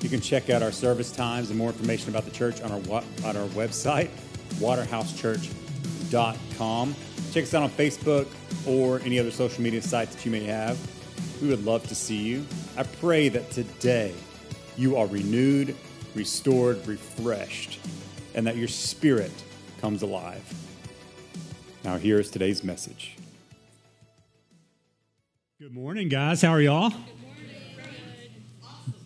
You can check out our service times and more information about the church on our, on our website, waterhousechurch.com. Check us out on Facebook or any other social media sites that you may have. We would love to see you. I pray that today you are renewed, restored, refreshed, and that your spirit comes alive. Now, here is today's message. Good morning, guys. How are y'all?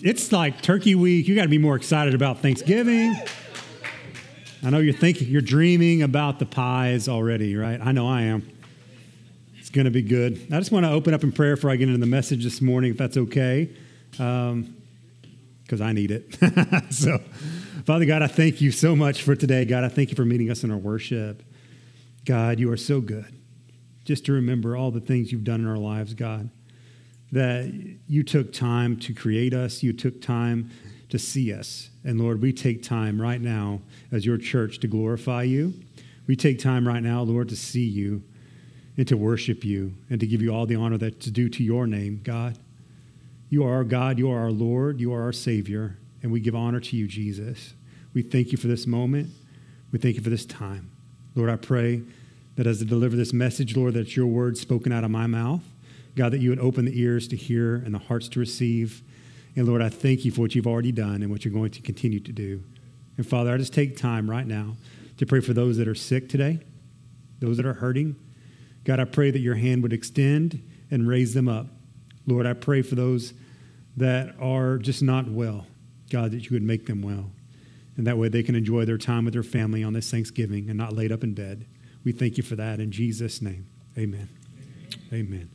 It's like turkey week. You got to be more excited about Thanksgiving. I know you're thinking, you're dreaming about the pies already, right? I know I am. It's going to be good. I just want to open up in prayer before I get into the message this morning, if that's okay, because um, I need it. so, Father God, I thank you so much for today. God, I thank you for meeting us in our worship. God, you are so good. Just to remember all the things you've done in our lives, God that you took time to create us, you took time to see us. And Lord, we take time right now as your church to glorify you. We take time right now, Lord, to see you and to worship you and to give you all the honor that's due to your name, God. You are our God, you are our Lord, you are our Savior, and we give honor to you, Jesus. We thank you for this moment. We thank you for this time. Lord, I pray that as I deliver this message, Lord, that your word spoken out of my mouth God, that you would open the ears to hear and the hearts to receive. And Lord, I thank you for what you've already done and what you're going to continue to do. And Father, I just take time right now to pray for those that are sick today, those that are hurting. God, I pray that your hand would extend and raise them up. Lord, I pray for those that are just not well. God, that you would make them well. And that way they can enjoy their time with their family on this Thanksgiving and not laid up in bed. We thank you for that in Jesus' name. Amen. Amen. Amen.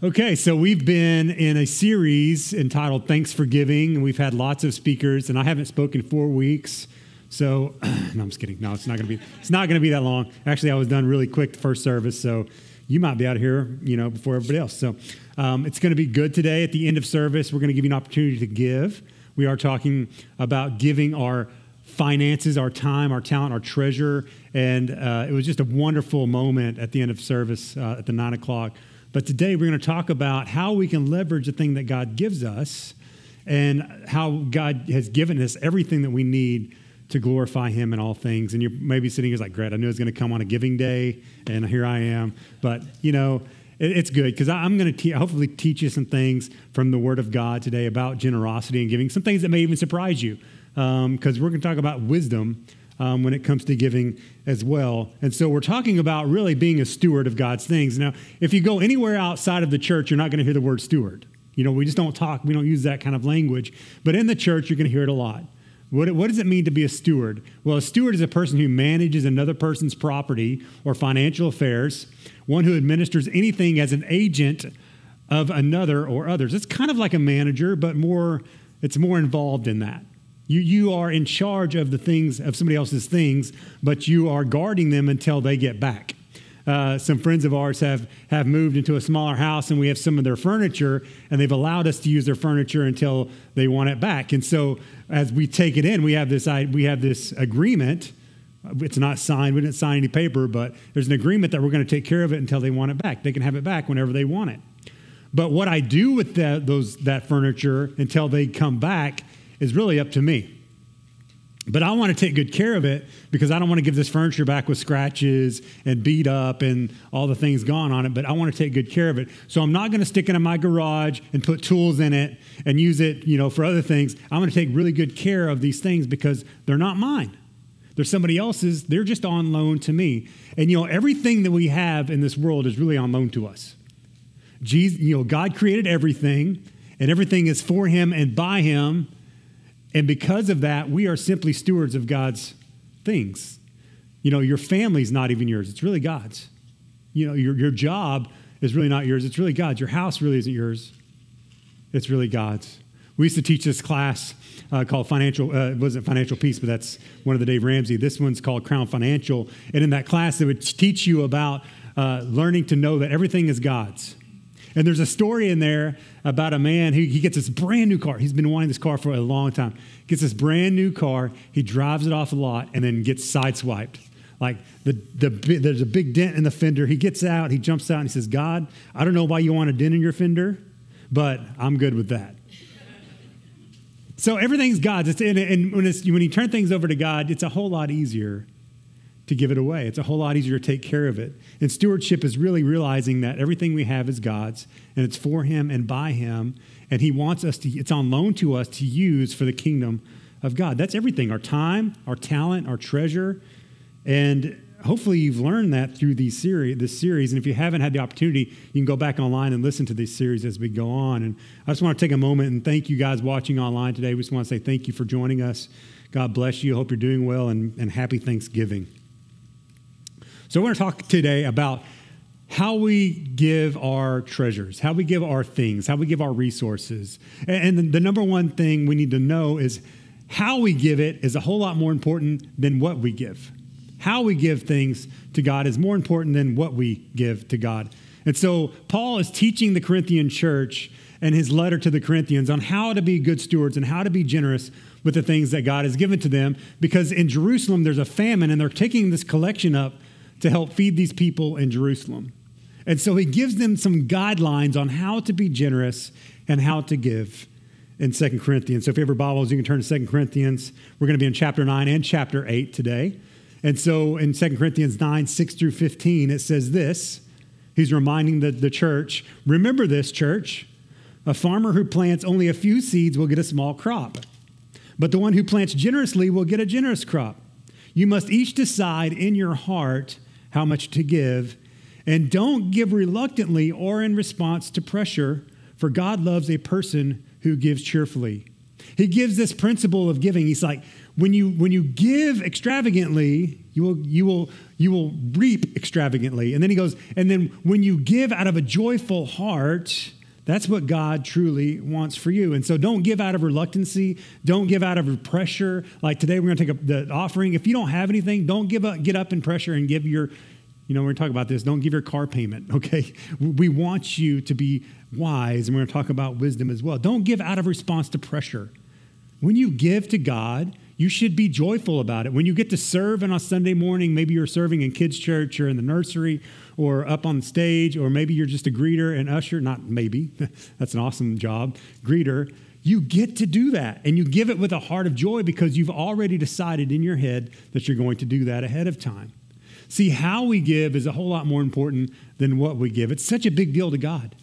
Okay, so we've been in a series entitled Thanks for Giving, and we've had lots of speakers, and I haven't spoken four weeks. So, no, I'm just kidding. No, it's not to be. It's not to be that long. Actually, I was done really quick the first service, so you might be out of here, you know, before everybody else. So, um, it's to be good today. At the end of service, we're to give you an opportunity to give. We are talking about giving our finances, our time, our talent, our treasure, and uh, it was just a wonderful moment at the end of service uh, at the nine o'clock but today we're going to talk about how we can leverage the thing that God gives us and how God has given us everything that we need to glorify Him in all things. And you're maybe sitting here like, great, I knew it was going to come on a giving day, and here I am. But, you know, it's good because I'm going to te- hopefully teach you some things from the Word of God today about generosity and giving, some things that may even surprise you because um, we're going to talk about wisdom um, when it comes to giving as well. And so we're talking about really being a steward of God's things. Now, if you go anywhere outside of the church, you're not going to hear the word steward. You know, we just don't talk, we don't use that kind of language. But in the church, you're going to hear it a lot. What, what, does it mean to be a steward? Well, a steward is a person who manages another person's property or financial affairs, one who administers anything as an agent of another or others. It's kind of like a manager, but more it's more involved in that. You, you are in charge of the things, of somebody else's things, but you are guarding them until they get back. Uh, some friends of ours have, have moved into a smaller house and we have some of their furniture and they've allowed us to use their furniture until they want it back. And so as we take it in, we have this, we have this agreement. It's not signed. We didn't sign any paper, but there's an agreement that we're going to take care of it until they want it back. They can have it back whenever they want it. But what I do with that, those, that furniture until they come back is really up to me. But I want to take good care of it because I don't want to give this furniture back with scratches and beat up and all the things gone on it, but I want to take good care of it. So I'm not going to stick it in my garage and put tools in it and use it, you know, for other things. I'm going to take really good care of these things because they're not mine. They're somebody else's. They're just on loan to me. And you know, everything that we have in this world is really on loan to us. Jesus, you know, God created everything, and everything is for him and by him and because of that, we are simply stewards of God's things. You know, your family's not even yours, it's really God's. You know, your, your job is really not yours, it's really God's. Your house really isn't yours, it's really God's. We used to teach this class uh, called Financial, uh, it wasn't Financial Peace, but that's one of the Dave Ramsey. This one's called Crown Financial. And in that class, they would teach you about uh, learning to know that everything is God's. And there's a story in there about a man who he gets this brand new car. He's been wanting this car for a long time. Gets this brand new car. He drives it off a lot and then gets sideswiped. Like the, the, there's a big dent in the fender. He gets out, he jumps out, and he says, God, I don't know why you want a dent in your fender, but I'm good with that. So everything's God's. It's, and, and when, it's, when you turn things over to God, it's a whole lot easier to give it away. It's a whole lot easier to take care of it. And stewardship is really realizing that everything we have is God's and it's for Him and by Him. And He wants us to, it's on loan to us to use for the kingdom of God. That's everything our time, our talent, our treasure. And hopefully you've learned that through these series, this series. And if you haven't had the opportunity, you can go back online and listen to this series as we go on. And I just want to take a moment and thank you guys watching online today. We just want to say thank you for joining us. God bless you. Hope you're doing well and, and happy Thanksgiving. So, we're going to talk today about how we give our treasures, how we give our things, how we give our resources. And, and the number one thing we need to know is how we give it is a whole lot more important than what we give. How we give things to God is more important than what we give to God. And so, Paul is teaching the Corinthian church and his letter to the Corinthians on how to be good stewards and how to be generous with the things that God has given to them. Because in Jerusalem, there's a famine, and they're taking this collection up to help feed these people in Jerusalem. And so he gives them some guidelines on how to be generous and how to give in Second Corinthians. So if you have your Bibles, you can turn to Second Corinthians. We're going to be in chapter 9 and chapter 8 today. And so in Second Corinthians 9, 6 through 15, it says this. He's reminding the, the church, remember this, church. A farmer who plants only a few seeds will get a small crop, but the one who plants generously will get a generous crop. You must each decide in your heart how much to give. And don't give reluctantly or in response to pressure, for God loves a person who gives cheerfully. He gives this principle of giving. He's like, when you when you give extravagantly, you will you will you will reap extravagantly. And then he goes, and then when you give out of a joyful heart, that's what God truly wants for you. And so don't give out of reluctancy. Don't give out of pressure. Like today, we're going to take the offering. If you don't have anything, don't give up, get up in pressure and give your, you know, we're going to talk about this. Don't give your car payment, okay? We want you to be wise, and we're going to talk about wisdom as well. Don't give out of response to pressure. When you give to God, you should be joyful about it. When you get to serve on a Sunday morning, maybe you're serving in kids' church or in the nursery or up on stage, or maybe you're just a greeter and usher, not maybe, that's an awesome job, greeter. You get to do that and you give it with a heart of joy because you've already decided in your head that you're going to do that ahead of time. See, how we give is a whole lot more important than what we give. It's such a big deal to God.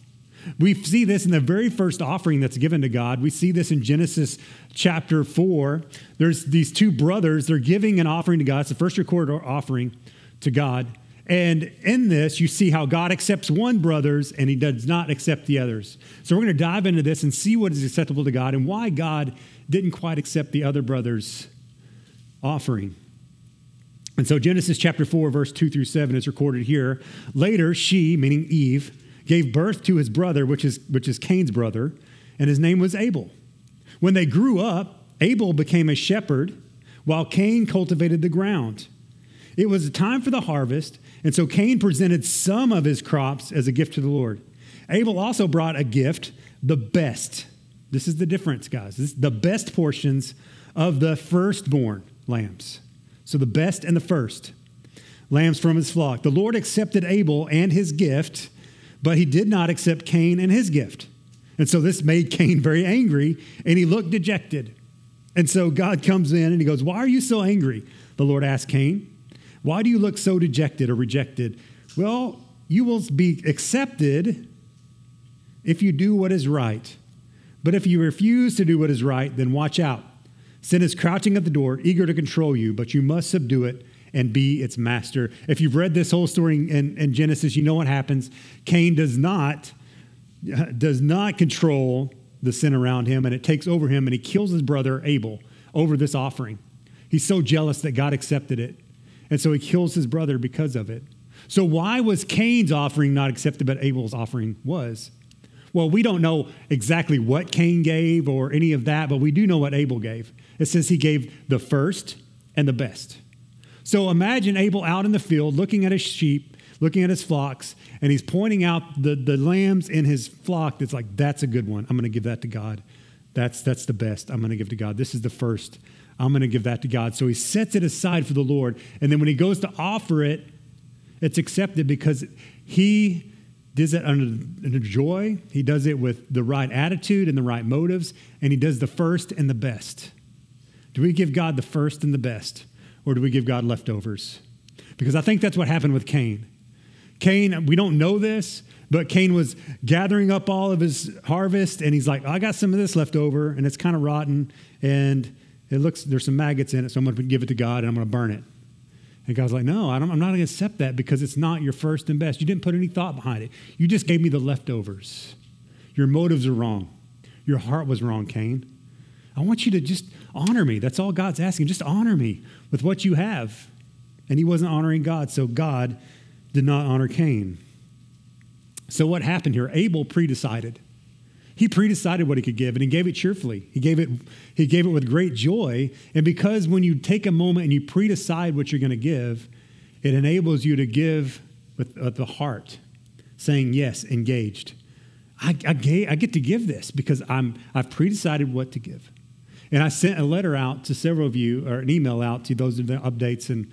We see this in the very first offering that's given to God. We see this in Genesis chapter 4. There's these two brothers, they're giving an offering to God. It's the first recorded offering to God. And in this, you see how God accepts one brothers and he does not accept the others. So we're going to dive into this and see what is acceptable to God and why God didn't quite accept the other brothers' offering. And so Genesis chapter 4, verse 2 through 7 is recorded here. Later, she, meaning Eve, gave birth to his brother, which is, which is Cain's brother, and his name was Abel. When they grew up, Abel became a shepherd, while Cain cultivated the ground. It was a time for the harvest, and so Cain presented some of his crops as a gift to the Lord. Abel also brought a gift, the best. This is the difference, guys. This the best portions of the firstborn lambs. So the best and the first lambs from his flock. The Lord accepted Abel and his gift, but he did not accept Cain and his gift. And so this made Cain very angry, and he looked dejected. And so God comes in and he goes, Why are you so angry? The Lord asked Cain. Why do you look so dejected or rejected? Well, you will be accepted if you do what is right. But if you refuse to do what is right, then watch out. Sin is crouching at the door, eager to control you, but you must subdue it and be its master. If you've read this whole story in, in Genesis, you know what happens. Cain does not, does not control the sin around him, and it takes over him, and he kills his brother Abel over this offering. He's so jealous that God accepted it. And so he kills his brother because of it. So, why was Cain's offering not accepted, but Abel's offering was? Well, we don't know exactly what Cain gave or any of that, but we do know what Abel gave. It says he gave the first and the best. So imagine Abel out in the field looking at his sheep, looking at his flocks, and he's pointing out the, the lambs in his flock that's like, that's a good one. I'm going to give that to God. That's, that's the best. I'm going to give to God. This is the first. I'm going to give that to God. So he sets it aside for the Lord. And then when he goes to offer it, it's accepted because he does it under, under joy. He does it with the right attitude and the right motives. And he does the first and the best. Do we give God the first and the best? Or do we give God leftovers? Because I think that's what happened with Cain. Cain, we don't know this, but Cain was gathering up all of his harvest, and he's like, I got some of this left over, and it's kind of rotten, and it looks, there's some maggots in it, so I'm going to give it to God, and I'm going to burn it. And God's like, No, I am not going to accept that because it's not your first and best. You didn't put any thought behind it. You just gave me the leftovers. Your motives are wrong. Your heart was wrong, Cain. I want you to just honor me. That's all God's asking. Just honor me with what you have. And he wasn't honoring God, so God did not honor Cain. So what happened here? Abel predecided. He predecided what he could give, and he gave it cheerfully. He gave it, he gave it with great joy. And because when you take a moment and you predecide what you're going to give, it enables you to give with, with the heart, saying, Yes, engaged. I, I, gave, I get to give this because I'm, I've predecided what to give. And I sent a letter out to several of you, or an email out to those updates and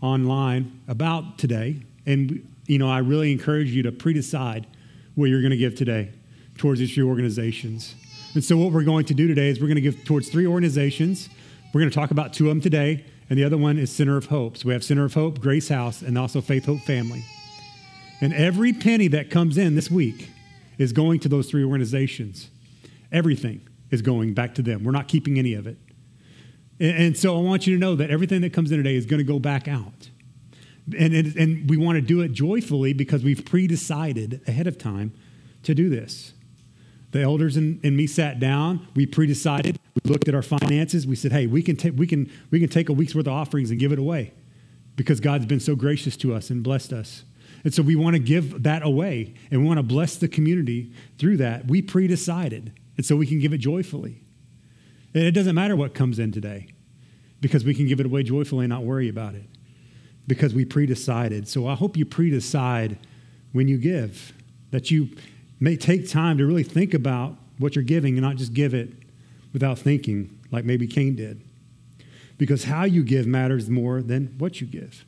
online about today. And, you know, I really encourage you to pre-decide what you're going to give today towards these three organizations. And so what we're going to do today is we're going to give towards three organizations. We're going to talk about two of them today, and the other one is Center of Hope. So we have Center of Hope, Grace House, and also Faith Hope Family. And every penny that comes in this week is going to those three organizations. Everything is going back to them. We're not keeping any of it. And, so I want you to know that everything that comes in today is going to go back out. And, and, and we want to do it joyfully because we've pre decided ahead of time to do this. The elders and, and me sat down. We pre-decided. We looked at our finances. We said, "Hey, we can take we can we can take a week's worth of offerings and give it away, because God's been so gracious to us and blessed us." And so we want to give that away, and we want to bless the community through that. We pre-decided, and so we can give it joyfully. And it doesn't matter what comes in today, because we can give it away joyfully and not worry about it, because we pre-decided. So I hope you pre-decide when you give that you may take time to really think about what you're giving and not just give it without thinking, like maybe Cain did. Because how you give matters more than what you give.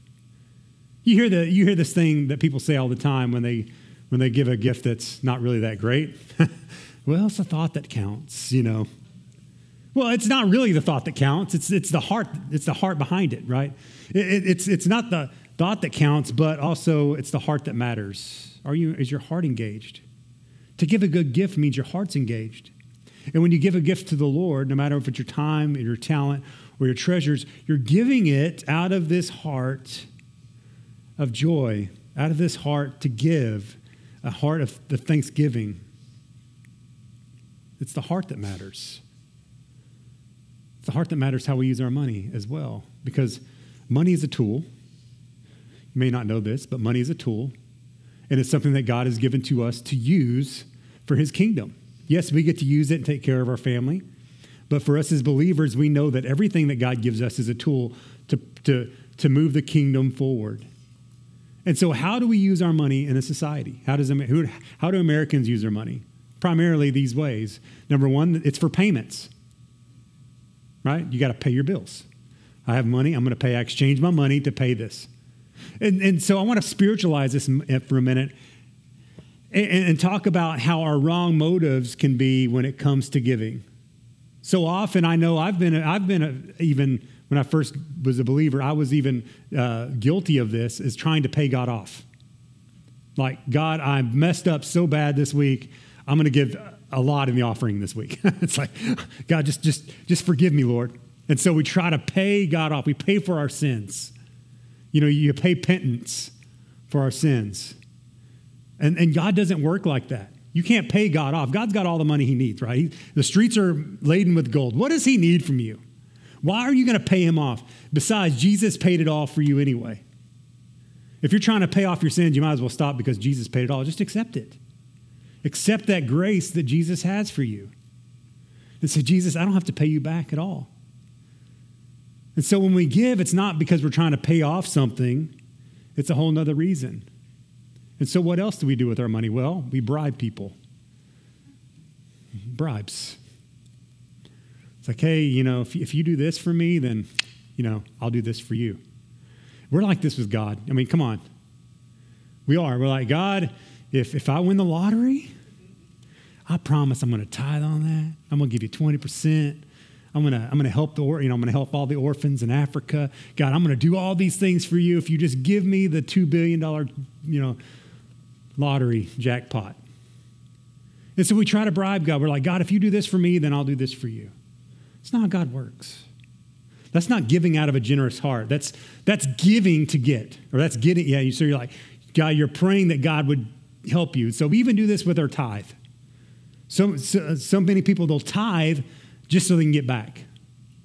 You hear, the, you hear this thing that people say all the time when they, when they give a gift that's not really that great. well, it's the thought that counts, you know. Well, it's not really the thought that counts. It's, it's the heart. It's the heart behind it, right? It, it, it's, it's not the thought that counts, but also it's the heart that matters. Are you, is your heart engaged? To give a good gift means your heart's engaged. And when you give a gift to the Lord, no matter if it's your time, or your talent, or your treasures, you're giving it out of this heart of joy, out of this heart to give, a heart of the thanksgiving. It's the heart that matters. It's the heart that matters how we use our money as well, because money is a tool. You may not know this, but money is a tool, and it's something that God has given to us to use for his kingdom. Yes, we get to use it and take care of our family, but for us as believers, we know that everything that God gives us is a tool to, to, to move the kingdom forward. And so, how do we use our money in a society? How, does, how do Americans use their money? Primarily these ways. Number one, it's for payments, right? You got to pay your bills. I have money, I'm going to pay, I exchange my money to pay this. And, and so I want to spiritualize this eh, for a minute and, and talk about how our wrong motives can be when it comes to giving. So often, I know I've been, I've been a, even when I first was a believer, I was even uh, guilty of this, is trying to pay God off. Like, God, I messed up so bad this week. I'm going to give a lot in the offering this week. it's like, God, just, just, just forgive me, Lord. And so we try to pay God off. We pay for our sins. You know, you pay penance for our sins. And, and God doesn't work like that. You can't pay God off. God's got all the money he needs, right? He, the streets are laden with gold. What does he need from you? Why are you going to pay him off? Besides, Jesus paid it all for you anyway. If you're trying to pay off your sins, you might as well stop because Jesus paid it all. Just accept it. Accept that grace that Jesus has for you. And say, Jesus, I don't have to pay you back at all. And so when we give, it's not because we're trying to pay off something, it's a whole nother reason. And so what else do we do with our money? Well, we bribe people. Bribes. It's like, hey, you know, if, if you do this for me, then, you know, I'll do this for you. We're like this with God. I mean, come on. We are. We're like, God, if, if I win the lottery, I promise I'm going to tithe on that. I'm going to give you 20%. I'm going to I'm going to help the you know I'm going to help all the orphans in Africa. God, I'm going to do all these things for you if you just give me the 2 billion dollar, you know, lottery jackpot. And so we try to bribe God. We're like, God, if you do this for me, then I'll do this for you. It's not how God works. That's not giving out of a generous heart. That's that's giving to get, or that's getting. Yeah, so you're like, God, you're praying that God would help you. So we even do this with our tithe. So, so, so many people, they'll tithe just so they can get back.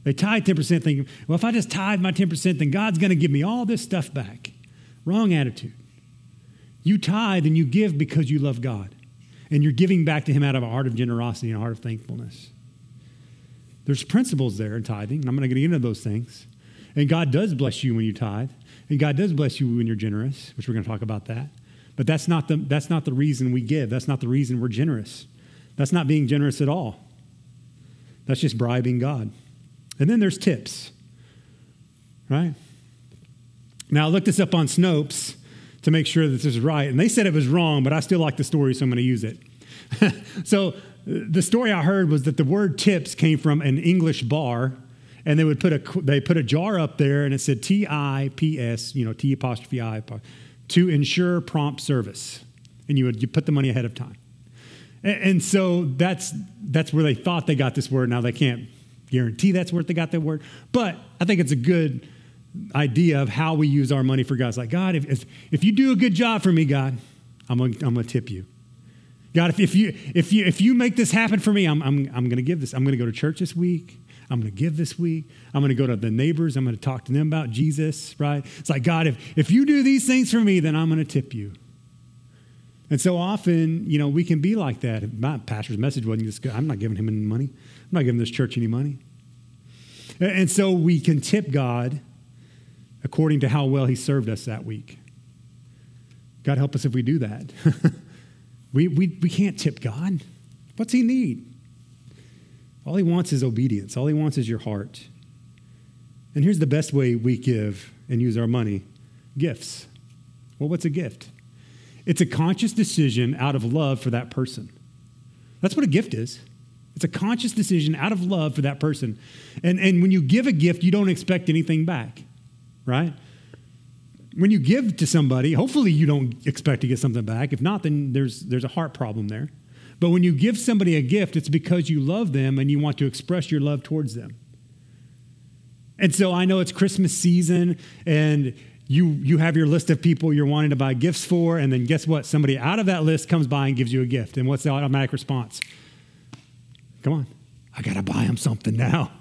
They tithe 10% thinking, well, if I just tithe my 10%, then God's going to give me all this stuff back. Wrong attitude. You tithe and you give because you love God. And you're giving back to Him out of a heart of generosity and a heart of thankfulness. There's principles there in tithing, and I'm not going to get into those things. And God does bless you when you tithe, and God does bless you when you're generous, which we're going to talk about that. But that's not the, that's not the reason we give. That's not the reason we're generous. That's not being generous at all. That's just bribing God. And then there's tips, right? Now, I looked this up on Snopes to make sure that this is right, and they said it was wrong, but I still like the story, so I'm going to use it. so, the story I heard was that the word tips came from an English bar, and they would put a they put a jar up there, and it said T I P S, you know, T apostrophe I, to ensure prompt service, and you would you put the money ahead of time. And so that's that's where they thought they got this word. Now they can't guarantee that's where they got that word, but I think it's a good idea of how we use our money for God. It's like God, if if, you do a good job for me, God, I'm gonna, I'm gonna tip you. God, if, if you if you if you make this happen for me, I'm I'm I'm gonna give this. I'm gonna go to church this week. I'm going to give this week. I'm going to go to the neighbors. I'm going to talk to them about Jesus, right? It's like, God, if, if you do these things for me, then I'm going to tip you. And so often, you know, we can be like that. My pastor's message wasn't just, I'm not giving him any money. I'm not giving this church any money. And so we can tip God according to how well he served us that week. God help us if we do that. we, we, we can't tip God. What's he need? All he wants is obedience. All he wants is your heart. And here's the best way we give and use our money gifts. Well, what's a gift? It's a conscious decision out of love for that person. That's what a gift is. It's a conscious decision out of love for that person. And, and when you give a gift, you don't expect anything back, right? When you give to somebody, hopefully you don't expect to get something back. If not, then there's, there's a heart problem there. But when you give somebody a gift, it's because you love them and you want to express your love towards them. And so I know it's Christmas season and you you have your list of people you're wanting to buy gifts for, and then guess what? Somebody out of that list comes by and gives you a gift. And what's the automatic response? Come on, I gotta buy them something now.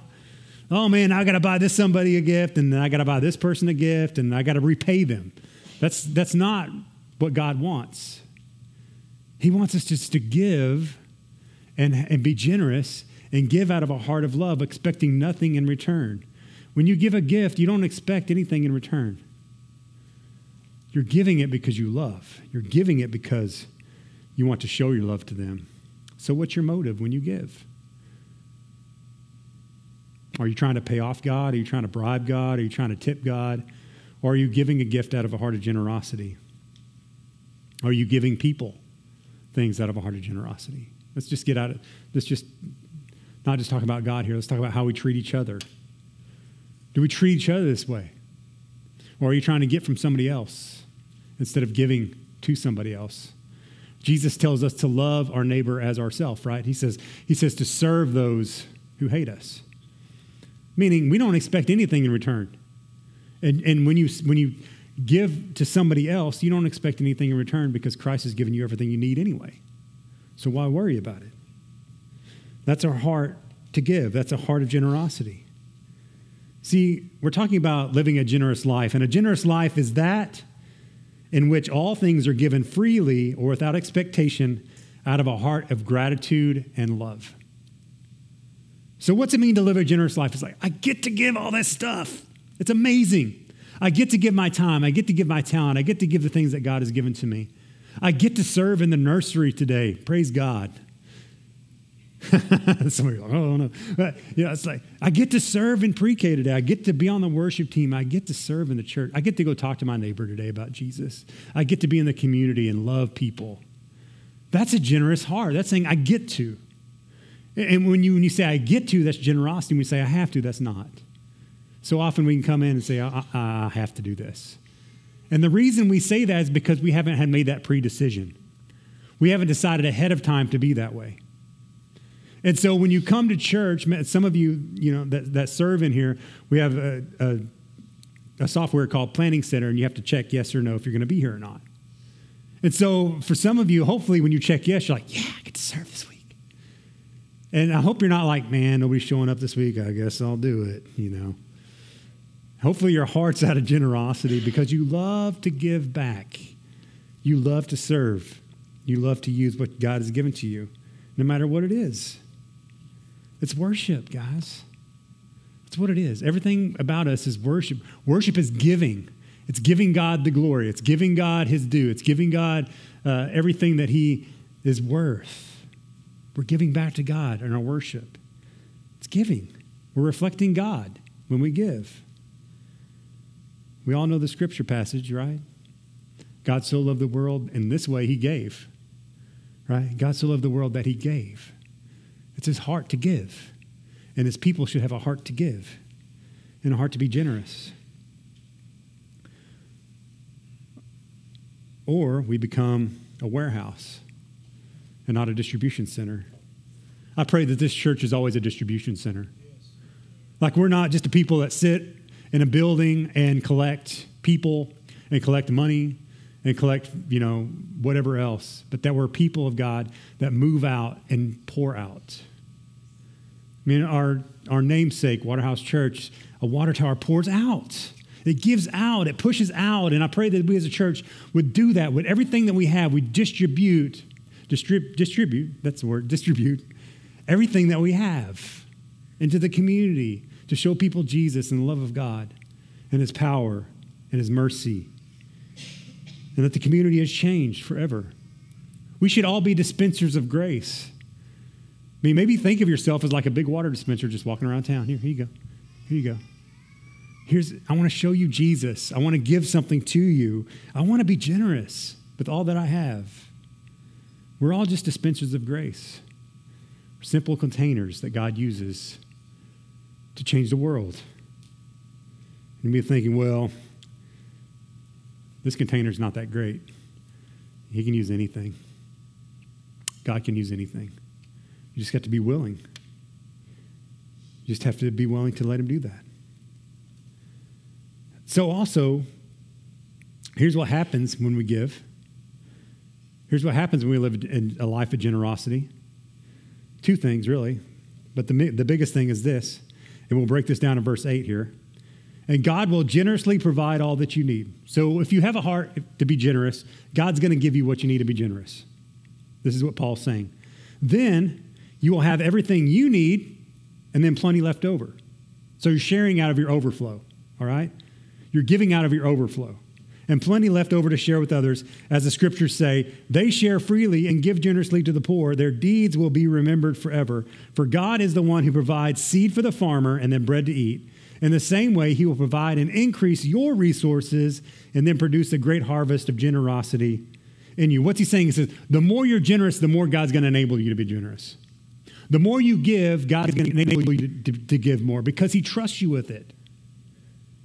Oh man, I gotta buy this somebody a gift, and I gotta buy this person a gift, and I gotta repay them. That's that's not what God wants. He wants us just to give and, and be generous and give out of a heart of love, expecting nothing in return. When you give a gift, you don't expect anything in return. You're giving it because you love. You're giving it because you want to show your love to them. So, what's your motive when you give? Are you trying to pay off God? Are you trying to bribe God? Are you trying to tip God? Or are you giving a gift out of a heart of generosity? Are you giving people things out of a heart of generosity? Let's just get out of let's just not just talk about God here. Let's talk about how we treat each other. Do we treat each other this way? Or are you trying to get from somebody else? instead of giving to somebody else. Jesus tells us to love our neighbor as ourselves, right? He says, he says to serve those who hate us. Meaning we don't expect anything in return. And, and when, you, when you give to somebody else, you don't expect anything in return because Christ has given you everything you need anyway. So why worry about it? That's our heart to give. That's a heart of generosity. See, we're talking about living a generous life, and a generous life is that in which all things are given freely or without expectation out of a heart of gratitude and love. So, what's it mean to live a generous life? It's like, I get to give all this stuff. It's amazing. I get to give my time. I get to give my talent. I get to give the things that God has given to me. I get to serve in the nursery today. Praise God. Somebody like, oh no. But, you know, it's like, I get to serve in pre K today. I get to be on the worship team. I get to serve in the church. I get to go talk to my neighbor today about Jesus. I get to be in the community and love people. That's a generous heart. That's saying I get to. And when you, when you say I get to, that's generosity. When we say I have to, that's not. So often we can come in and say, I, I have to do this. And the reason we say that is because we haven't had made that pre decision. We haven't decided ahead of time to be that way. And so when you come to church, some of you, you know, that, that serve in here, we have a, a, a software called Planning Center, and you have to check yes or no if you're going to be here or not. And so for some of you, hopefully when you check yes, you're like, yeah, I get to serve this week. And I hope you're not like, man, nobody's showing up this week. I guess I'll do it, you know. Hopefully your heart's out of generosity because you love to give back. You love to serve. You love to use what God has given to you, no matter what it is. It's worship, guys. That's what it is. Everything about us is worship. Worship is giving. It's giving God the glory. It's giving God his due. It's giving God uh, everything that he is worth. We're giving back to God in our worship. It's giving. We're reflecting God when we give. We all know the scripture passage, right? God so loved the world in this way, he gave. Right? God so loved the world that he gave. It's his heart to give. And his people should have a heart to give and a heart to be generous. Or we become a warehouse and not a distribution center. I pray that this church is always a distribution center. Like we're not just a people that sit in a building and collect people and collect money and collect, you know, whatever else, but that we're people of God that move out and pour out. I mean, our, our namesake, Waterhouse Church, a water tower pours out. It gives out, it pushes out. And I pray that we as a church would do that with everything that we have. We distribute, distrib- distribute, that's the word, distribute everything that we have into the community to show people Jesus and the love of God and his power and his mercy and that the community has changed forever. We should all be dispensers of grace. I mean, maybe think of yourself as like a big water dispenser just walking around town. Here, here you go. Here you go. Here's, I want to show you Jesus. I want to give something to you. I want to be generous with all that I have. We're all just dispensers of grace, simple containers that God uses to change the world. And be thinking, well, this container's not that great. He can use anything. God can use anything. You just got to be willing. You just have to be willing to let him do that. So, also, here's what happens when we give. Here's what happens when we live a life of generosity. Two things, really. But the, the biggest thing is this, and we'll break this down in verse 8 here and God will generously provide all that you need. So if you have a heart to be generous, God's going to give you what you need to be generous. This is what Paul's saying. Then you will have everything you need and then plenty left over. So you're sharing out of your overflow, all right? You're giving out of your overflow and plenty left over to share with others. As the scriptures say, they share freely and give generously to the poor. Their deeds will be remembered forever. For God is the one who provides seed for the farmer and then bread to eat. In the same way, he will provide and increase your resources and then produce a great harvest of generosity in you. What's he saying? He says, the more you're generous, the more God's going to enable you to be generous. The more you give, God's going to enable you to, to, to, give more because he trusts you with it.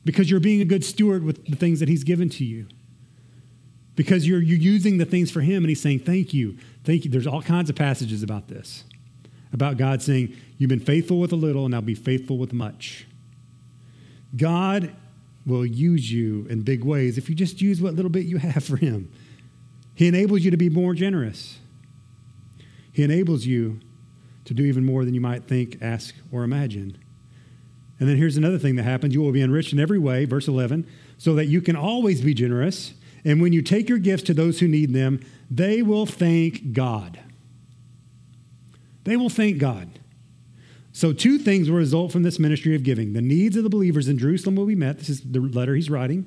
Because you're being a good steward with the things that he's given to you. Because you're, you're using the things for him and he's saying, thank you. Thank you. There's all kinds of passages about this. About God saying, you've been faithful with a little and I'll be faithful with much. God will use you in big ways if you just use what little bit you have for Him. He enables you to be more generous. He enables you to do even more than you might think, ask, or imagine. And then here's another thing that happens you will be enriched in every way, verse 11, so that you can always be generous. And when you take your gifts to those who need them, they will thank God. They will thank God. So, two things will result from this ministry of giving. The needs of the believers in Jerusalem will be met. This is the letter he's writing.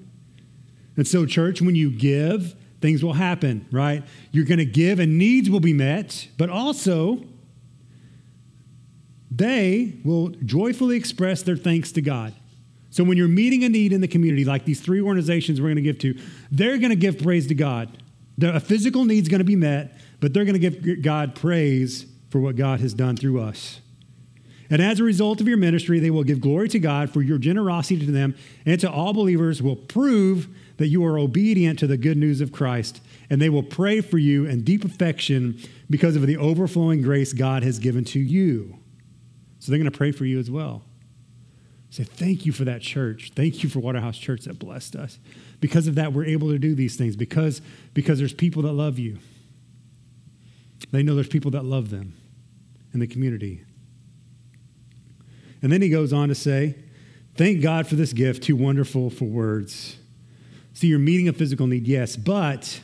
And so, church, when you give, things will happen, right? You're going to give and needs will be met, but also they will joyfully express their thanks to God. So when you're meeting a need in the community, like these three organizations we're going to give to, they're going to give praise to God. A physical need's going to be met, but they're going to give God praise for what God has done through us. And as a result of your ministry, they will give glory to God for your generosity to them and to all believers will prove that you are obedient to the good news of Christ. And they will pray for you in deep affection because of the overflowing grace God has given to you. So they're going to pray for you as well. Say, thank you for that church. Thank you for Waterhouse Church that blessed us. Because of that, we're able to do these things because, because there's people that love you. They know there's people that love them in the community. And then he goes on to say, Thank God for this gift, too wonderful for words. See, you're meeting a physical need, yes, but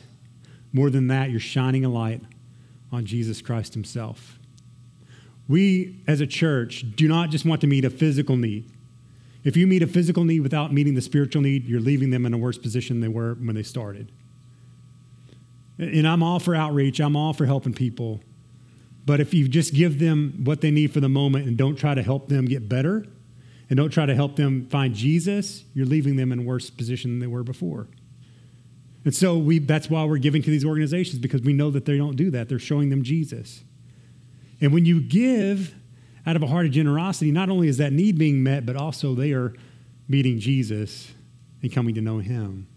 more than that, you're shining a light on Jesus Christ himself. We, as a church, do not just want to meet a physical need. If you meet a physical need without meeting the spiritual need, you're leaving them in a worse position than they were when they started. And I'm all for outreach, I'm all for helping people. But if you just give them what they need for the moment and don't try to help them get better and don't try to help them find Jesus, you're leaving them in a worse position than they were before. And so we, that's why we're giving to these organizations because we know that they don't do that. They're showing them Jesus. And when you give out of a heart of generosity, not only is that need being met, but also they are meeting Jesus and coming to know him.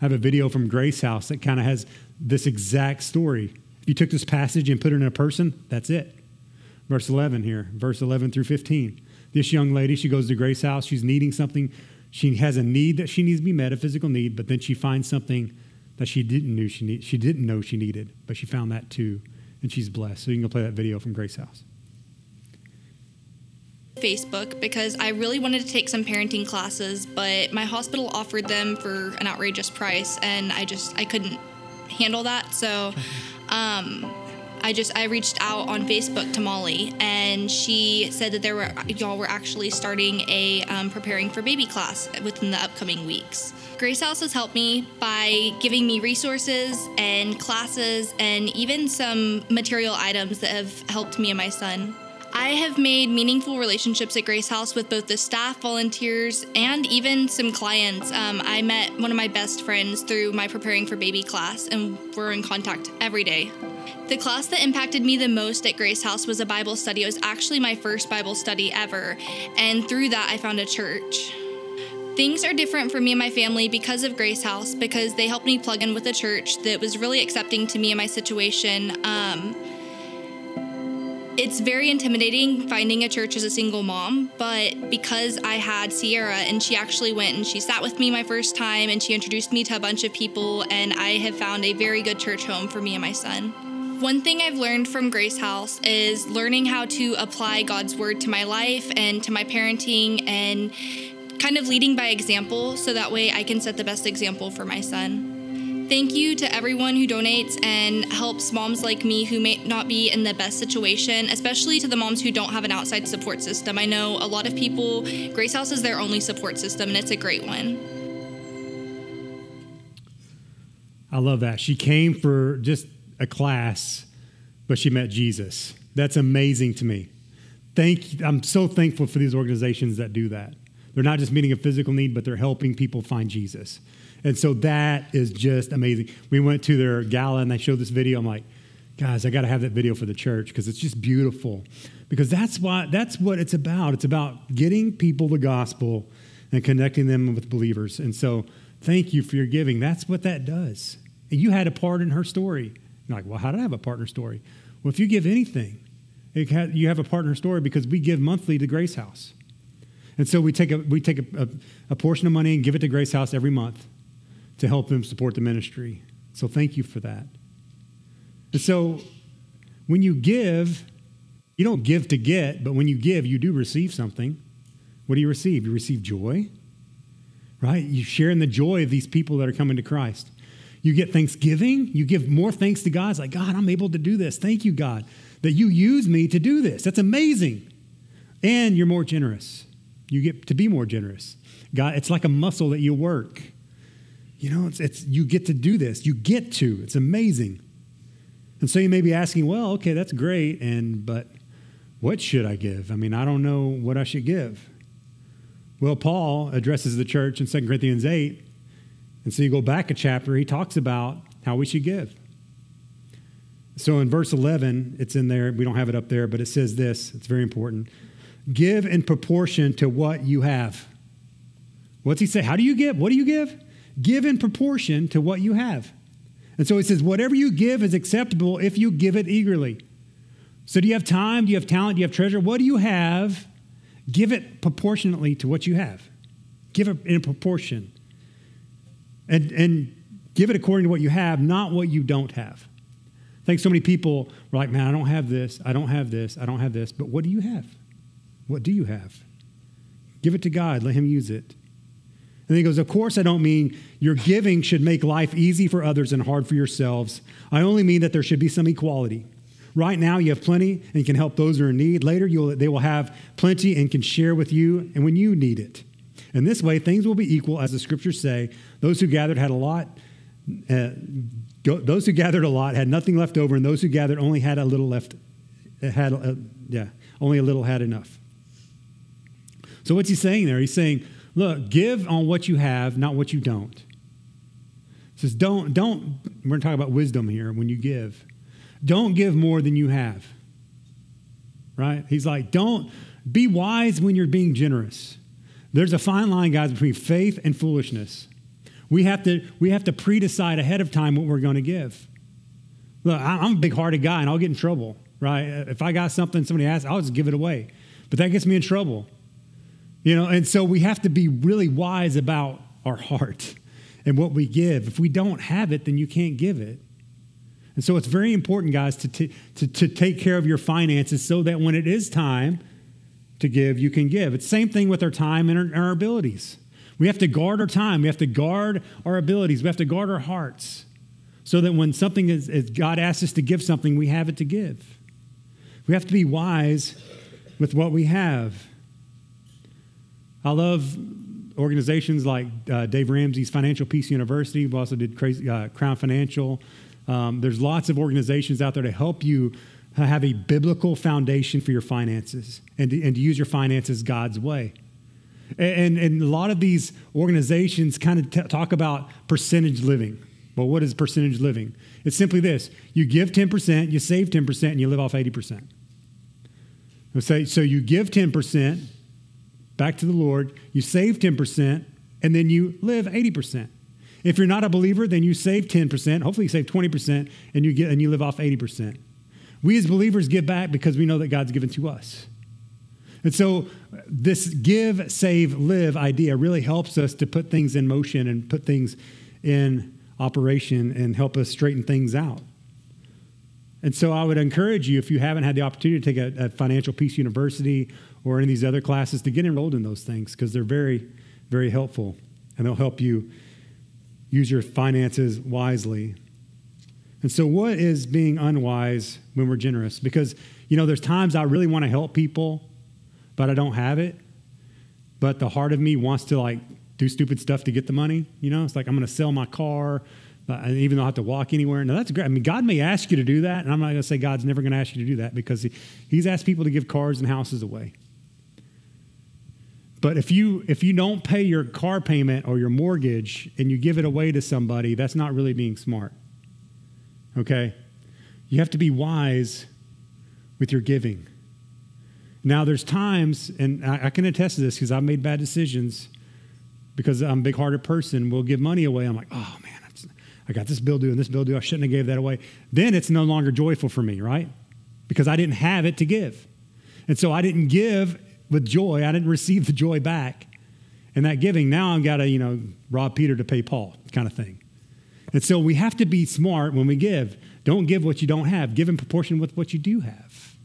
I have a video from Grace House that kind of has this exact story. If you took this passage and put it in a person, that's it. Verse 11 here, verse 11 through 15. This young lady, she goes to Grace House. She's needing something. She has a need that she needs to be met, a physical need, but then she finds something that she didn't know she need, she didn't know she needed, but she found that too and she's blessed. So you can go play that video from Grace House. Facebook because I really wanted to take some parenting classes, but my hospital offered them for an outrageous price, and I just I couldn't handle that. So, um, I just I reached out on Facebook to Molly, and she said that there were y'all were actually starting a um, preparing for baby class within the upcoming weeks. Grace House has helped me by giving me resources and classes and even some material items that have helped me and my son. I have made meaningful relationships at Grace House with both the staff, volunteers, and even some clients. Um, I met one of my best friends through my Preparing for Baby class, and we're in contact every day. The class that impacted me the most at Grace House was a Bible study. It was actually my first Bible study ever, and through that, I found a church. Things are different for me and my family because of Grace House, because they helped me plug in with a church that was really accepting to me and my situation. Um, it's very intimidating finding a church as a single mom, but because I had Sierra and she actually went and she sat with me my first time and she introduced me to a bunch of people, and I have found a very good church home for me and my son. One thing I've learned from Grace House is learning how to apply God's word to my life and to my parenting and kind of leading by example so that way I can set the best example for my son. Thank you to everyone who donates and helps moms like me who may not be in the best situation, especially to the moms who don't have an outside support system. I know a lot of people, Grace House is their only support system, and it's a great one. I love that. She came for just a class, but she met Jesus. That's amazing to me. Thank I'm so thankful for these organizations that do that. They're not just meeting a physical need, but they're helping people find Jesus. And so that is just amazing. We went to their gala and they showed this video. I'm like, guys, I got to have that video for the church because it's just beautiful. Because that's why that's what it's about. It's about getting people the gospel and connecting them with believers. And so thank you for your giving. That's what that does. And you had a part in her story. You're like, well, how did I have a partner story? Well, if you give anything, you have a partner story because we give monthly to Grace House. And so we take, a, we take a, a, a portion of money and give it to Grace House every month to help them support the ministry. So thank you for that. And so when you give, you don't give to get, but when you give, you do receive something. What do you receive? You receive joy, right? You share in the joy of these people that are coming to Christ. You get thanksgiving. You give more thanks to God. It's like, God, I'm able to do this. Thank you, God. that you use me to do this. That's amazing. And you're more generous. You get to be more generous. God, it's like a muscle that you work. You know, it's, it's you get to do this. You get to. It's amazing. And so you may be asking, well, okay, that's great, and but what should I give? I mean, I don't know what I should give. Well, Paul addresses the church in 2 Corinthians 8. And so you go back a chapter, he talks about how we should give. So in verse 11, it's in there. We don't have it up there, but it says this. It's very important. Give in proportion to what you have. What's he say? How do you give? What do you give? Give in proportion to what you have. And so he says, whatever you give is acceptable if you give it eagerly. So do you have time? Do you have talent? Do you have treasure? What do you have? Give it proportionately to what you have. Give it in proportion. And, and give it according to what you have, not what you don't have. I think so many people are like, man, I don't have this, I don't have this, I don't have this. But what do you have? What do you have? Give it to God, let Him use it. And he goes, Of course, I don't mean your giving should make life easy for others and hard for yourselves. I only mean that there should be some equality. Right now, you have plenty and can help those who are in need. Later, they will have plenty and can share with you and when you need it. And this way, things will be equal, as the scriptures say. Those who gathered had a lot. Uh, go, those who gathered a lot had nothing left over, and those who gathered only had a little left. Had uh, yeah, only a little had enough. So what's he saying there? He's saying, look, give on what you have, not what you don't. He says, don't, don't, we're going to talk about wisdom here when you give. Don't give more than you have. Right? He's like, don't be wise when you're being generous. There's a fine line, guys, between faith and foolishness. We have to, we have to pre decide ahead of time what we're going to give. Look, I'm a big hearted guy and I'll get in trouble, right? If I got something somebody asks, I'll just give it away. But that gets me in trouble. You know, and so we have to be really wise about our heart and what we give. If we don't have it, then you can't give it. And so it's very important, guys, to, t- to, to take care of your finances so that when it is time to give, you can give. It's the same thing with our time and our, our abilities. We have to guard our time. We have to guard our abilities. We have to guard our hearts so that when something is, is God asks us to give something, we have it to give. We have to be wise with what we have. I love organizations like uh, Dave Ramsey's Financial Peace University. We also did crazy, uh, Crown Financial. Um, there's lots of organizations out there to help you have a biblical foundation for your finances and to, and to use your finances God's way. And, and a lot of these organizations kind of t- talk about percentage living. Well, what is percentage living? It's simply this you give 10%, you save 10%, and you live off 80%. So, so you give 10% back to the Lord, you save 10%, and then you live 80%. If you're not a believer, then you save 10%, hopefully you save 20%, and you, get, and you live off 80%. We as believers give back because we know that God's given to us. And so, this give, save, live idea really helps us to put things in motion and put things in operation and help us straighten things out. And so, I would encourage you, if you haven't had the opportunity to take a, a Financial Peace University or any of these other classes, to get enrolled in those things because they're very, very helpful and they'll help you use your finances wisely. And so, what is being unwise when we're generous? Because, you know, there's times I really want to help people, but I don't have it. But the heart of me wants to, like, do stupid stuff to get the money. You know, it's like I'm going to sell my car, uh, but even though I have to walk anywhere. Now, that's great. I mean, God may ask you to do that. And I'm not going to say God's never going to ask you to do that because he, He's asked people to give cars and houses away. But if you if you don't pay your car payment or your mortgage and you give it away to somebody, that's not really being smart. Okay? You have to be wise with your giving. Now, there's times, and I, I can attest to this because I've made bad decisions because I'm a big hearted person. We'll give money away. I'm like, oh man, I got this bill due and this bill due. I shouldn't have gave that away. Then it's no longer joyful for me, right? Because I didn't have it to give. And so I didn't give with joy. I didn't receive the joy back. And that giving, now I've got to, you know, rob Peter to pay Paul kind of thing. And so we have to be smart when we give. Don't give what you don't have. Give in proportion with what you do have.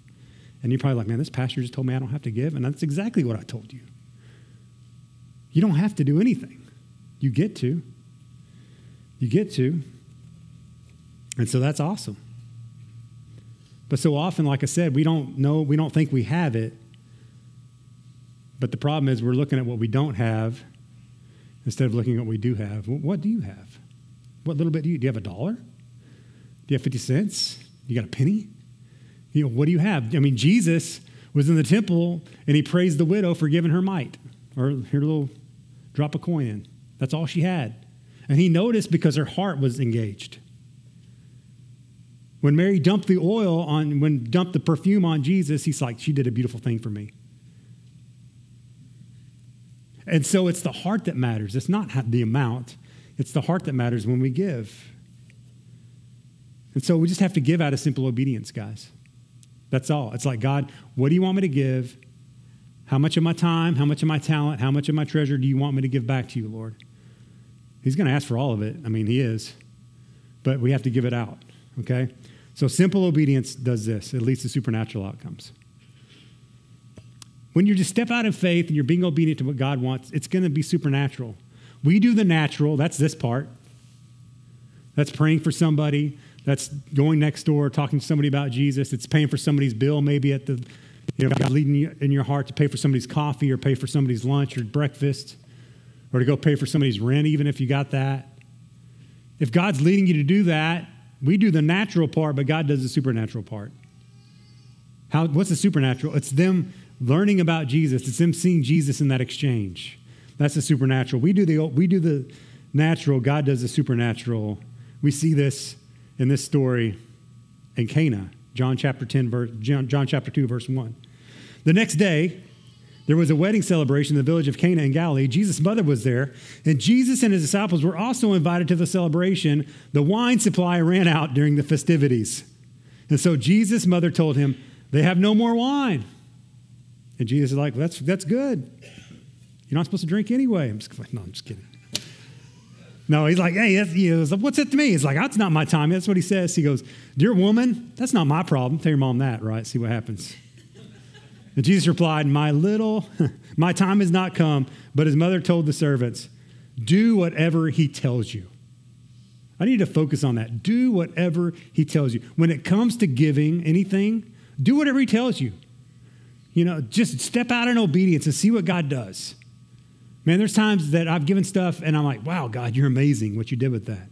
And you're probably like, man, this pastor just told me I don't have to give. And that's exactly what I told you. You don't have to do anything. You get to. You get to. And so that's awesome. But so often, like I said, we don't know, we don't think we have it. But the problem is we're looking at what we don't have instead of looking at what we do have. What do you have? What little bit do you do you have a dollar? Do you have 50 cents? You got a penny? You know, what do you have? I mean, Jesus was in the temple and he praised the widow for giving her mite or her little drop a coin in. That's all she had. And he noticed because her heart was engaged. When Mary dumped the oil on, when dumped the perfume on Jesus, he's like, she did a beautiful thing for me. And so it's the heart that matters. It's not the amount, it's the heart that matters when we give. And so we just have to give out of simple obedience, guys. That's all. It's like, God, what do you want me to give? How much of my time, how much of my talent, how much of my treasure do you want me to give back to you, Lord? He's going to ask for all of it. I mean, He is. But we have to give it out, okay? So simple obedience does this, it leads to supernatural outcomes. When you just step out in faith and you're being obedient to what God wants, it's going to be supernatural. We do the natural, that's this part. That's praying for somebody, that's going next door, talking to somebody about Jesus, it's paying for somebody's bill, maybe at the, you know, God leading you in your heart to pay for somebody's coffee or pay for somebody's lunch or breakfast or to go pay for somebody's rent, even if you got that. If God's leading you to do that, we do the natural part, but God does the supernatural part. How, what's the supernatural? It's them learning about Jesus. It's them seeing Jesus in that exchange. That's the supernatural. We do the, we do the natural, God does the supernatural. We see this in this story in Cana, John chapter 10, verse, John, John chapter 2, verse 1. The next day, there was a wedding celebration in the village of Cana in Galilee. Jesus' mother was there, and Jesus and his disciples were also invited to the celebration. The wine supply ran out during the festivities. And so Jesus' mother told him, They have no more wine. And Jesus is like, well, that's, that's good. You're not supposed to drink anyway. I'm just like, no, I'm just kidding. No, he's like, hey, he goes, what's it to me? He's like, that's not my time. That's what he says. He goes, dear woman, that's not my problem. Tell your mom that, right? See what happens. And Jesus replied, my little, my time has not come. But his mother told the servants, do whatever he tells you. I need to focus on that. Do whatever he tells you. When it comes to giving anything, do whatever he tells you. You know, just step out in obedience and see what God does. Man, there's times that I've given stuff and I'm like, wow, God, you're amazing what you did with that.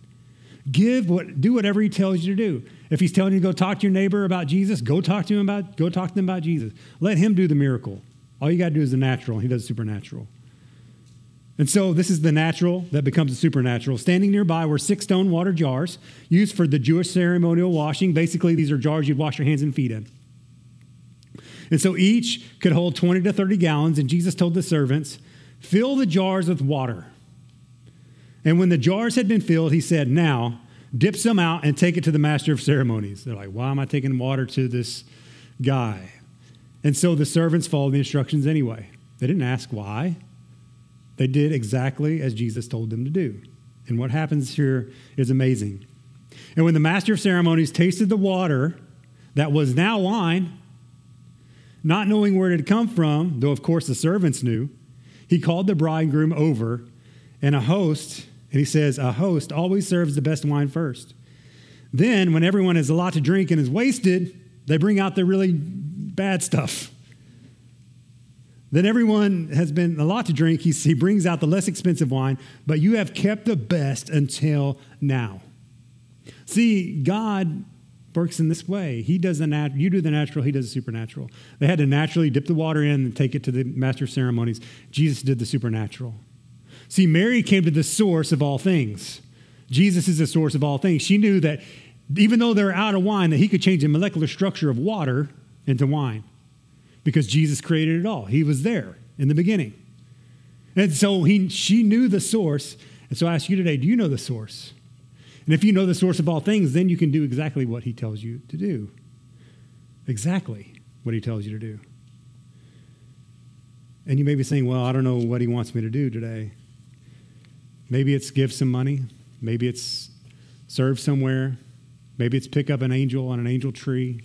Give what, do whatever He tells you to do. If He's telling you to go talk to your neighbor about Jesus, go talk to him about, go talk to them about Jesus. Let Him do the miracle. All you got to do is the natural. He does supernatural. And so this is the natural that becomes the supernatural. Standing nearby were six stone water jars used for the Jewish ceremonial washing. Basically, these are jars you'd wash your hands and feet in. And so each could hold 20 to 30 gallons. And Jesus told the servants, Fill the jars with water. And when the jars had been filled, he said, Now dip some out and take it to the master of ceremonies. They're like, Why am I taking water to this guy? And so the servants followed the instructions anyway. They didn't ask why. They did exactly as Jesus told them to do. And what happens here is amazing. And when the master of ceremonies tasted the water that was now wine, not knowing where it had come from, though of course the servants knew, he called the bridegroom over, and a host, and he says, A host always serves the best wine first. Then, when everyone has a lot to drink and is wasted, they bring out the really bad stuff. Then everyone has been a lot to drink. He, he brings out the less expensive wine, but you have kept the best until now. See, God works in this way. He does the nat- you do the natural, he does the supernatural. They had to naturally dip the water in and take it to the master ceremonies. Jesus did the supernatural. See, Mary came to the source of all things. Jesus is the source of all things. She knew that even though they're out of wine, that he could change the molecular structure of water into wine because Jesus created it all. He was there in the beginning. And so he, she knew the source. And so I ask you today, do you know the source? And if you know the source of all things, then you can do exactly what he tells you to do. Exactly what he tells you to do. And you may be saying, well, I don't know what he wants me to do today. Maybe it's give some money. Maybe it's serve somewhere. Maybe it's pick up an angel on an angel tree.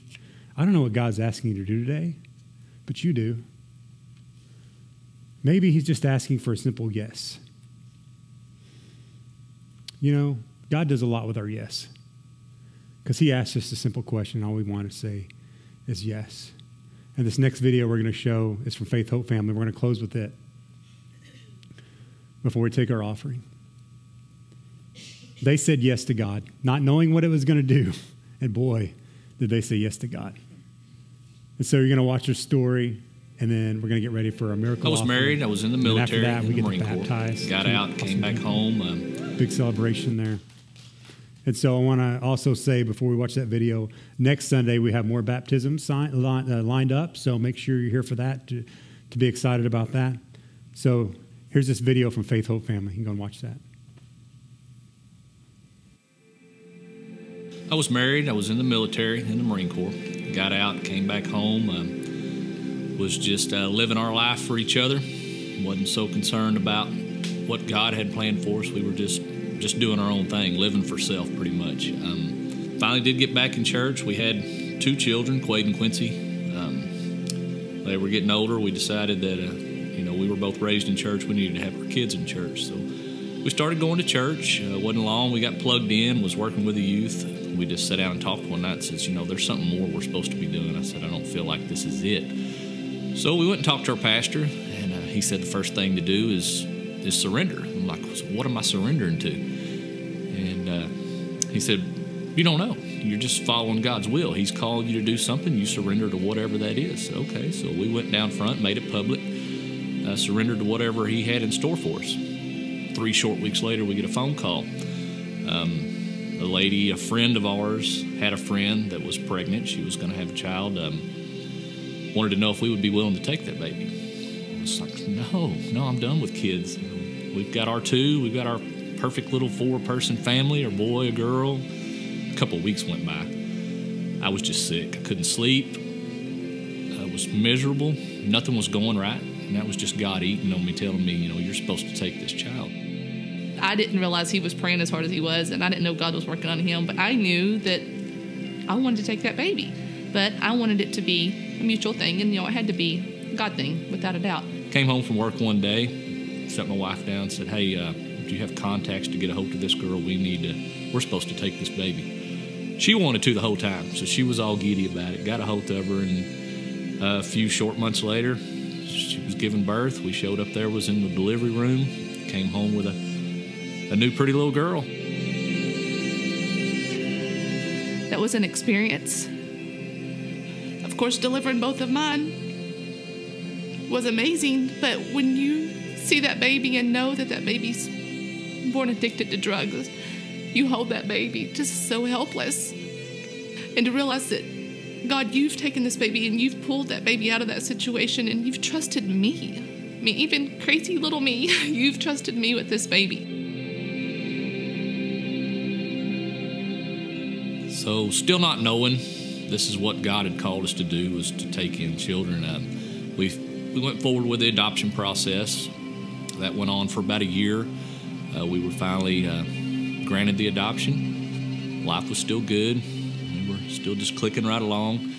I don't know what God's asking you to do today, but you do. Maybe he's just asking for a simple yes. You know, God does a lot with our yes. Because He asks us a simple question. All we want to say is yes. And this next video we're going to show is from Faith Hope Family. We're going to close with it before we take our offering. They said yes to God, not knowing what it was going to do. And boy, did they say yes to God. And so you're going to watch their story, and then we're going to get ready for our miracle. I was offering. married. I was in the And after military, that, we get Marine Corps. Got out, came back home. Um, Big celebration there. And so I want to also say before we watch that video, next Sunday we have more baptisms sign, li- uh, lined up. So make sure you're here for that to, to be excited about that. So here's this video from Faith Hope Family. You can go and watch that. I was married. I was in the military, in the Marine Corps. Got out, came back home. Um, was just uh, living our life for each other. wasn't so concerned about what God had planned for us. We were just just doing our own thing, living for self, pretty much. Um, finally, did get back in church. We had two children, Quade and Quincy. Um, they were getting older. We decided that uh, you know we were both raised in church. We needed to have our kids in church, so we started going to church. Uh, wasn't long. We got plugged in. Was working with the youth. We just sat down and talked one night. and Says, you know, there's something more we're supposed to be doing. I said, I don't feel like this is it. So we went and talked to our pastor, and uh, he said the first thing to do is is surrender. Like, what am I surrendering to? And uh, he said, you don't know. You're just following God's will. He's called you to do something. You surrender to whatever that is. Okay, so we went down front, made it public, uh, surrendered to whatever He had in store for us. Three short weeks later, we get a phone call. Um, a lady, a friend of ours, had a friend that was pregnant. She was going to have a child. Um, wanted to know if we would be willing to take that baby. I was like, no, no, I'm done with kids. We've got our two. We've got our perfect little four-person family, a boy, a girl. A couple weeks went by. I was just sick. I couldn't sleep. I was miserable. Nothing was going right. And that was just God eating on me, telling me, you know, you're supposed to take this child. I didn't realize he was praying as hard as he was, and I didn't know God was working on him. But I knew that I wanted to take that baby, but I wanted it to be a mutual thing, and you know, it had to be a God thing, without a doubt. Came home from work one day, sat my wife down, and said, "Hey, uh, do you have contacts to get a hold of this girl? We need to. We're supposed to take this baby." She wanted to the whole time, so she was all giddy about it. Got a hold of her, and a few short months later, she was giving birth. We showed up there, was in the delivery room, came home with a a new pretty little girl. That was an experience. Of course, delivering both of mine was amazing, but when you see that baby and know that that baby's born addicted to drugs, you hold that baby just so helpless. And to realize that, God, you've taken this baby and you've pulled that baby out of that situation and you've trusted me. Mean, even crazy little me, you've trusted me with this baby. So, still not knowing this is what God had called us to do was to take in children. Um, we we went forward with the adoption process. That went on for about a year. Uh, we were finally uh, granted the adoption. Life was still good. We were still just clicking right along.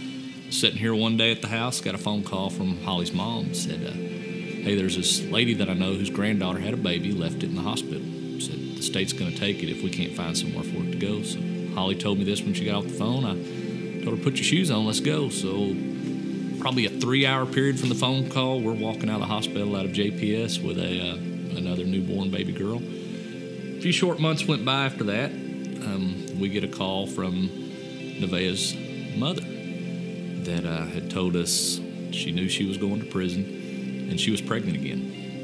Sitting here one day at the house, got a phone call from Holly's mom. Said, uh, "Hey, there's this lady that I know whose granddaughter had a baby, left it in the hospital. Said the state's going to take it if we can't find somewhere for it to go." So Holly told me this when she got off the phone. I told her, "Put your shoes on, let's go." So probably a three-hour period from the phone call, we're walking out of the hospital out of JPS with a uh, another newborn baby girl. A few short months went by after that. Um, we get a call from Nevaeh's mother that uh, had told us she knew she was going to prison and she was pregnant again.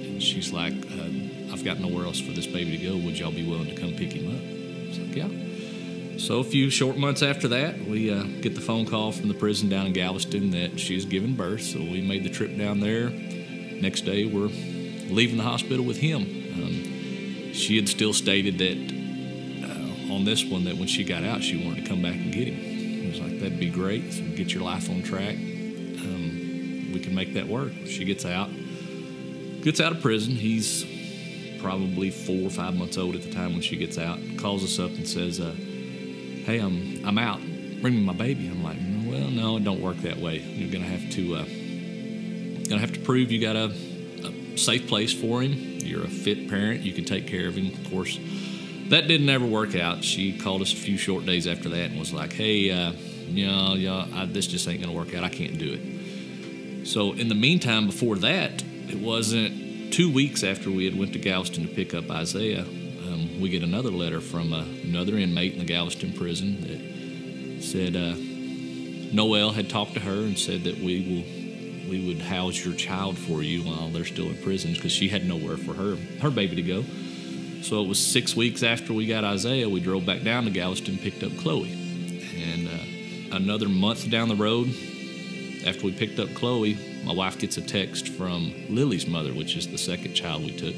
And she's like, um, I've got nowhere else for this baby to go. Would y'all be willing to come pick him up? I was like, yeah. So a few short months after that, we uh, get the phone call from the prison down in Galveston that she's giving birth. So we made the trip down there. Next day, we're leaving the hospital with him. Um, she had still stated that uh, on this one that when she got out, she wanted to come back and get him. He was like, "That'd be great. So get your life on track. Um, we can make that work." She gets out, gets out of prison. He's probably four or five months old at the time when she gets out. Calls us up and says, uh, "Hey, I'm I'm out. Bring me my baby." I'm like, "Well, no, it don't work that way. You're gonna have to uh, gonna have to prove you got a, a safe place for him. You're a fit parent. You can take care of him. Of course, that didn't ever work out. She called us a few short days after that and was like, "Hey, uh, yeah, yeah, I, this just ain't gonna work out. I can't do it. So in the meantime, before that, it wasn't two weeks after we had went to Galveston to pick up Isaiah. We get another letter from uh, another inmate in the Galveston prison that said uh, Noel had talked to her and said that we will we would house your child for you while they're still in prison because she had nowhere for her her baby to go. So it was six weeks after we got Isaiah, we drove back down to Galveston, picked up Chloe, and uh, another month down the road, after we picked up Chloe, my wife gets a text from Lily's mother, which is the second child we took,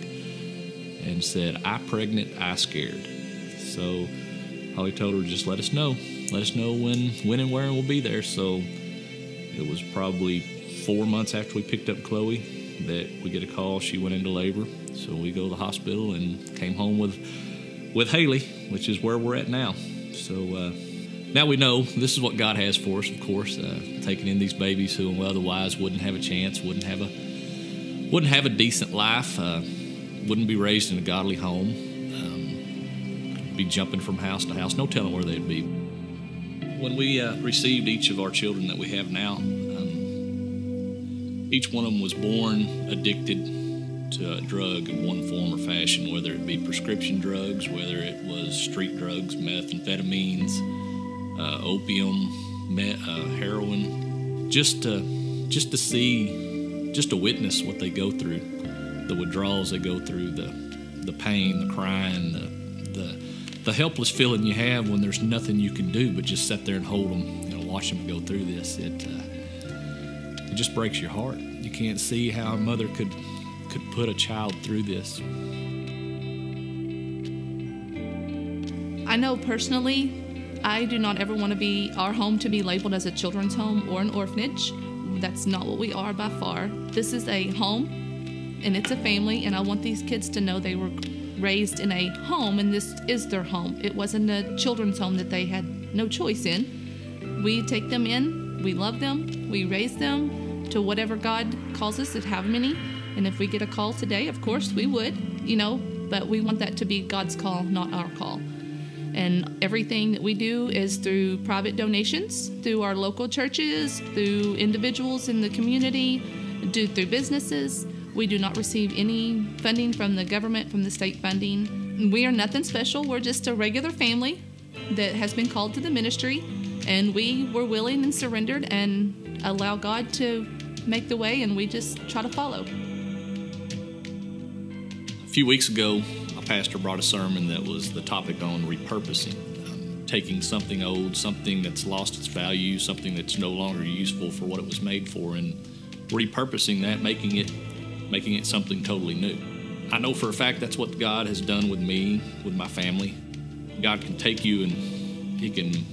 and said, "I pregnant, I scared." So Holly told her, "Just let us know. Let us know when, when and where, we'll be there." So it was probably four months after we picked up Chloe that we get a call. She went into labor, so we go to the hospital and came home with with Haley, which is where we're at now. So uh, now we know this is what God has for us. Of course, uh, taking in these babies who otherwise wouldn't have a chance, wouldn't have a wouldn't have a decent life, uh, wouldn't be raised in a godly home, um, be jumping from house to house, no telling where they'd be. When we uh, received each of our children that we have now, each one of them was born addicted to a drug in one form or fashion, whether it be prescription drugs, whether it was street drugs, methamphetamines, uh, opium, met, uh, heroin, just to, just to see, just to witness what they go through, the withdrawals they go through, the, the pain, the crying, the, the, the helpless feeling you have when there's nothing you can do but just sit there and hold them, you know, watch them go through this. It, uh, it just breaks your heart. You can't see how a mother could could put a child through this. I know personally, I do not ever want to be our home to be labeled as a children's home or an orphanage. That's not what we are by far. This is a home and it's a family, and I want these kids to know they were raised in a home and this is their home. It wasn't a children's home that they had no choice in. We take them in, we love them, we raise them, to whatever God calls us to have many. And if we get a call today, of course we would, you know, but we want that to be God's call, not our call. And everything that we do is through private donations, through our local churches, through individuals in the community, do through businesses. We do not receive any funding from the government, from the state funding. We are nothing special. We're just a regular family that has been called to the ministry, and we were willing and surrendered and allow God to make the way, and we just try to follow. A few weeks ago, a pastor brought a sermon that was the topic on repurposing, um, taking something old, something that's lost its value, something that's no longer useful for what it was made for, and repurposing that, making it, making it something totally new. I know for a fact that's what God has done with me, with my family. God can take you and He can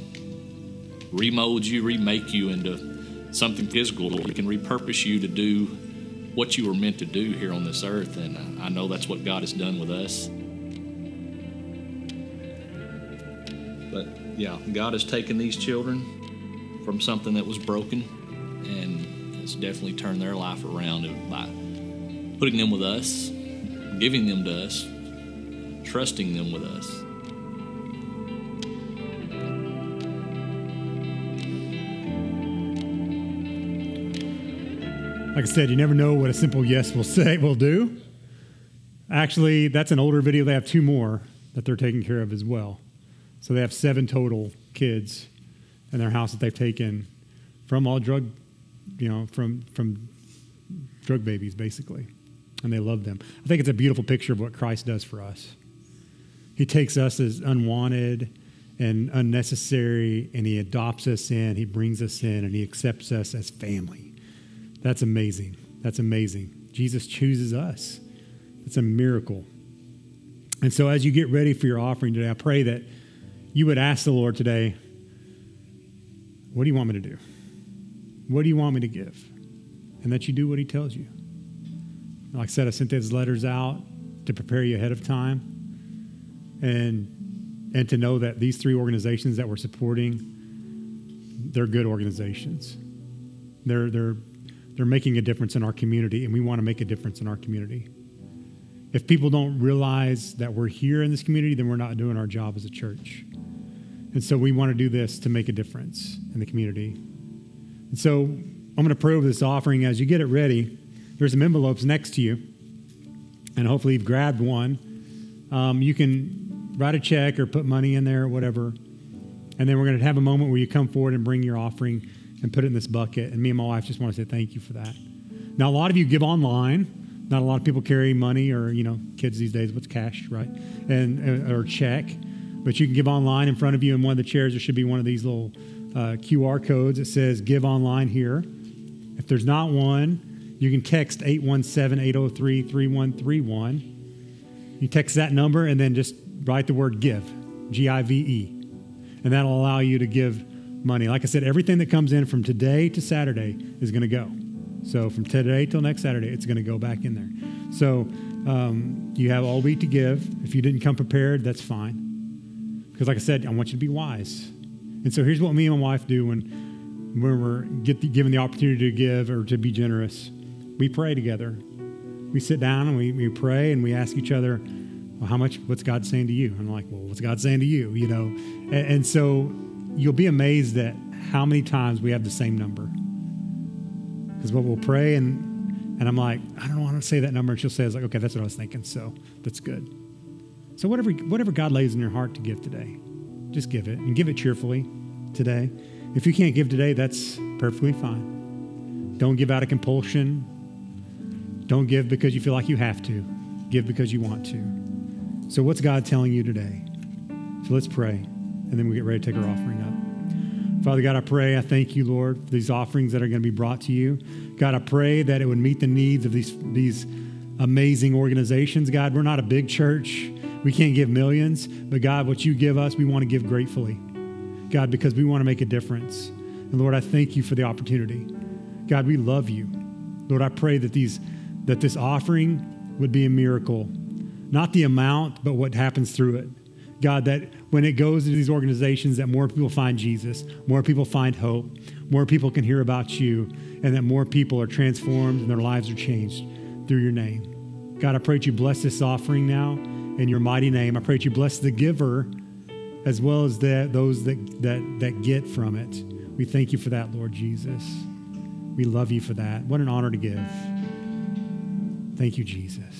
remold you, remake you into something physical. He can repurpose you to do what you were meant to do here on this earth. And I know that's what God has done with us. But yeah, God has taken these children from something that was broken and has definitely turned their life around by putting them with us, giving them to us, trusting them with us. Like I said, you never know what a simple yes will say will do. Actually, that's an older video. They have two more that they're taking care of as well. So they have seven total kids in their house that they've taken from all drug, you know, from from drug babies basically, and they love them. I think it's a beautiful picture of what Christ does for us. He takes us as unwanted and unnecessary, and he adopts us in. He brings us in, and he accepts us as family. That's amazing. That's amazing. Jesus chooses us. It's a miracle. And so, as you get ready for your offering today, I pray that you would ask the Lord today, What do you want me to do? What do you want me to give? And that you do what He tells you. Like I said, I sent those letters out to prepare you ahead of time and, and to know that these three organizations that we're supporting, they're good organizations. They're, they're they're making a difference in our community, and we want to make a difference in our community. If people don't realize that we're here in this community, then we're not doing our job as a church. And so we want to do this to make a difference in the community. And so I'm going to pray over this offering. As you get it ready, there's some envelopes next to you. And hopefully you've grabbed one. Um, you can write a check or put money in there or whatever. And then we're going to have a moment where you come forward and bring your offering and put it in this bucket. And me and my wife just want to say thank you for that. Now, a lot of you give online. Not a lot of people carry money or, you know, kids these days, what's cash, right? And uh, Or check. But you can give online in front of you. In one of the chairs, there should be one of these little uh, QR codes that says give online here. If there's not one, you can text 817 803 3131. You text that number and then just write the word give, G I V E and that'll allow you to give money. Like I said, everything that comes in from today to Saturday is going to go. So from today till next Saturday, it's going to go back in there. So um, you have all week to give. If you didn't come prepared, that's fine. Because like I said, I want you to be wise. And so here's what me and my wife do when when we're the, given the opportunity to give or to be generous. We pray together. We sit down and we, we pray and we ask each other, well, how much, what's God saying to you? And I'm like, well, what's God saying to you? You know? And, and so you'll be amazed at how many times we have the same number. Because what we'll pray and, and I'm like, I don't want to say that number. And she'll say, it's like, okay, that's what I was thinking. So that's good. So whatever, whatever God lays in your heart to give today, just give it and give it cheerfully today. If you can't give today, that's perfectly fine. Don't give out of compulsion. Don't give because you feel like you have to. Give because you want to. So, what's God telling you today? So, let's pray, and then we get ready to take our offering up. Father God, I pray, I thank you, Lord, for these offerings that are going to be brought to you. God, I pray that it would meet the needs of these, these amazing organizations. God, we're not a big church. We can't give millions, but God, what you give us, we want to give gratefully. God, because we want to make a difference. And Lord, I thank you for the opportunity. God, we love you. Lord, I pray that these that this offering would be a miracle not the amount, but what happens through it. God, that when it goes to these organizations, that more people find Jesus, more people find hope, more people can hear about you, and that more people are transformed and their lives are changed through your name. God, I pray that you bless this offering now in your mighty name. I pray that you bless the giver as well as the, those that, that, that get from it. We thank you for that, Lord Jesus. We love you for that. What an honor to give. Thank you, Jesus.